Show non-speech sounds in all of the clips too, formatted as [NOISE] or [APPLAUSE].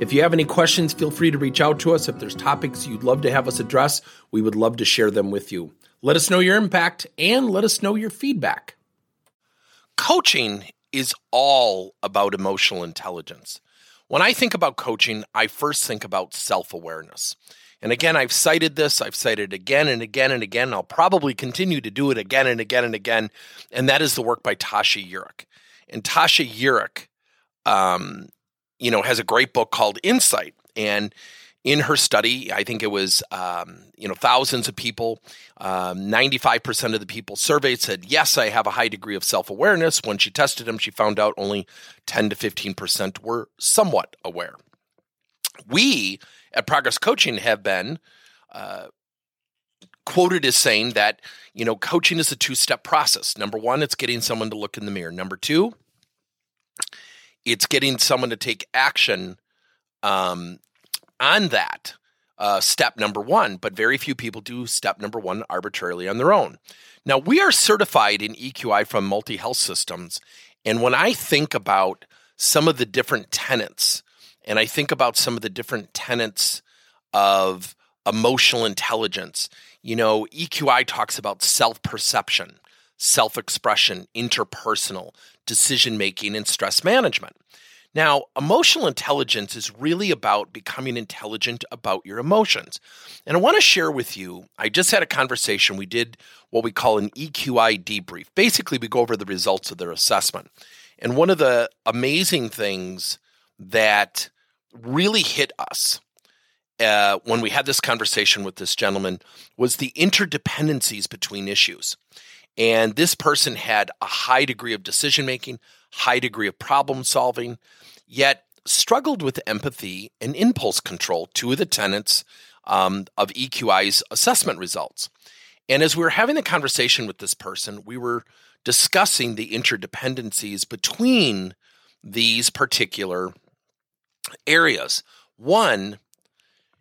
If you have any questions, feel free to reach out to us. If there's topics you'd love to have us address, we would love to share them with you. Let us know your impact and let us know your feedback. Coaching is all about emotional intelligence. When I think about coaching, I first think about self awareness. And again, I've cited this, I've cited it again and again and again. I'll probably continue to do it again and again and again. And that is the work by Tasha Eurich. And Tasha Eurich um, you know, has a great book called Insight. And in her study, I think it was, um, you know, thousands of people, um, 95% of the people surveyed said, yes, I have a high degree of self awareness. When she tested them, she found out only 10 to 15% were somewhat aware. We at Progress Coaching have been uh, quoted as saying that, you know, coaching is a two step process. Number one, it's getting someone to look in the mirror. Number two, it's getting someone to take action um, on that uh, step number one, but very few people do step number one arbitrarily on their own. Now, we are certified in EQI from Multi Health Systems. And when I think about some of the different tenets, and I think about some of the different tenets of emotional intelligence, you know, EQI talks about self perception self expression, interpersonal, decision making, and stress management. Now, emotional intelligence is really about becoming intelligent about your emotions. And I want to share with you, I just had a conversation. We did what we call an EQI debrief. Basically, we go over the results of their assessment. And one of the amazing things that really hit us uh, when we had this conversation with this gentleman was the interdependencies between issues. And this person had a high degree of decision making, high degree of problem solving, yet struggled with empathy and impulse control, two of the tenets um, of EQI's assessment results. And as we were having the conversation with this person, we were discussing the interdependencies between these particular areas. One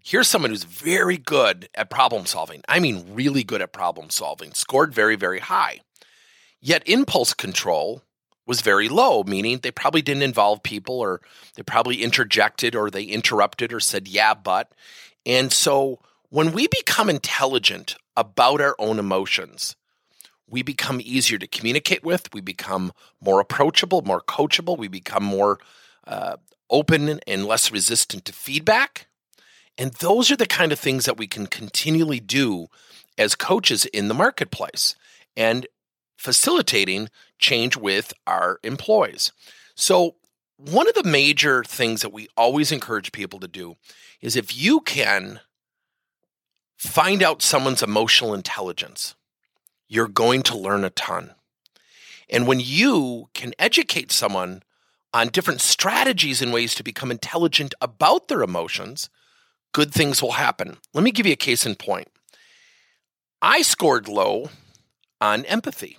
here's someone who's very good at problem solving. I mean, really good at problem solving, scored very, very high. Yet impulse control was very low, meaning they probably didn't involve people or they probably interjected or they interrupted or said, yeah, but. And so when we become intelligent about our own emotions, we become easier to communicate with. We become more approachable, more coachable. We become more uh, open and less resistant to feedback. And those are the kind of things that we can continually do as coaches in the marketplace and facilitating change with our employees. So, one of the major things that we always encourage people to do is if you can find out someone's emotional intelligence, you're going to learn a ton. And when you can educate someone on different strategies and ways to become intelligent about their emotions, good things will happen. Let me give you a case in point. I scored low on empathy.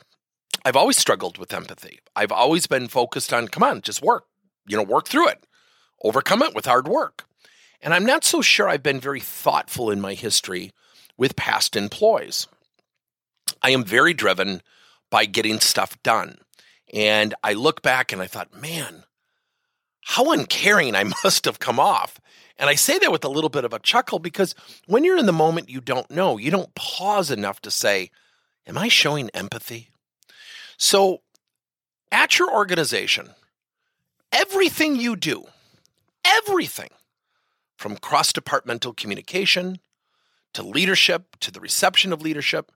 I've always struggled with empathy. I've always been focused on, come on, just work, you know, work through it, overcome it with hard work. And I'm not so sure I've been very thoughtful in my history with past employees. I am very driven by getting stuff done. And I look back and I thought, man, how uncaring I [LAUGHS] must have come off and I say that with a little bit of a chuckle because when you're in the moment, you don't know. You don't pause enough to say, Am I showing empathy? So, at your organization, everything you do, everything from cross departmental communication to leadership to the reception of leadership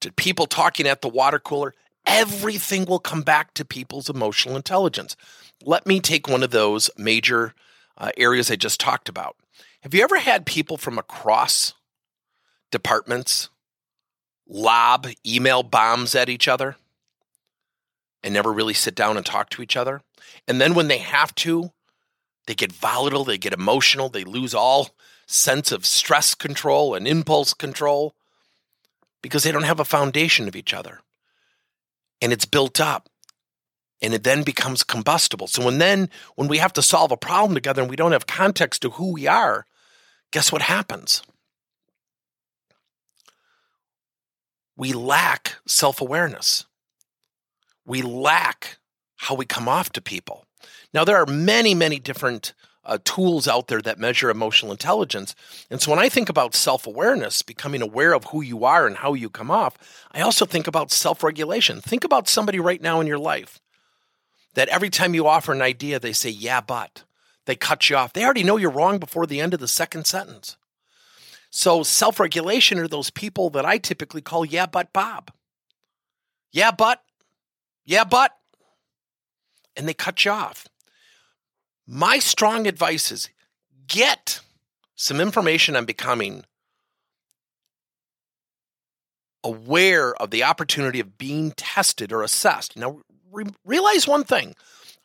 to people talking at the water cooler, everything will come back to people's emotional intelligence. Let me take one of those major uh, areas I just talked about. Have you ever had people from across departments lob email bombs at each other and never really sit down and talk to each other? And then when they have to, they get volatile, they get emotional, they lose all sense of stress control and impulse control because they don't have a foundation of each other. And it's built up and it then becomes combustible. So when then when we have to solve a problem together and we don't have context to who we are, guess what happens? We lack self-awareness. We lack how we come off to people. Now there are many many different uh, tools out there that measure emotional intelligence. And so when I think about self awareness, becoming aware of who you are and how you come off, I also think about self regulation. Think about somebody right now in your life that every time you offer an idea, they say, yeah, but. They cut you off. They already know you're wrong before the end of the second sentence. So self regulation are those people that I typically call, yeah, but Bob. Yeah, but. Yeah, but. And they cut you off. My strong advice is get some information on becoming aware of the opportunity of being tested or assessed. Now, re- realize one thing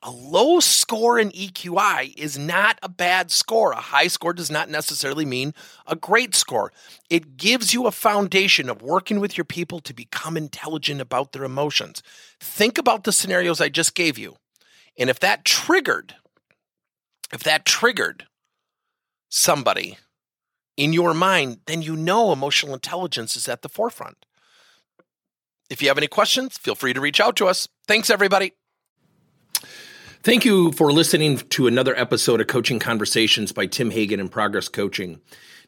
a low score in EQI is not a bad score. A high score does not necessarily mean a great score. It gives you a foundation of working with your people to become intelligent about their emotions. Think about the scenarios I just gave you. And if that triggered if that triggered somebody in your mind, then you know emotional intelligence is at the forefront. If you have any questions, feel free to reach out to us. Thanks, everybody. Thank you for listening to another episode of Coaching Conversations by Tim Hagen and Progress Coaching.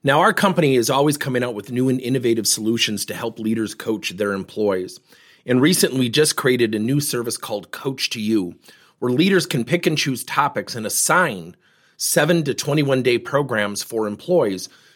Now, our company is always coming out with new and innovative solutions to help leaders coach their employees. And recently, we just created a new service called Coach to You, where leaders can pick and choose topics and assign seven to 21 day programs for employees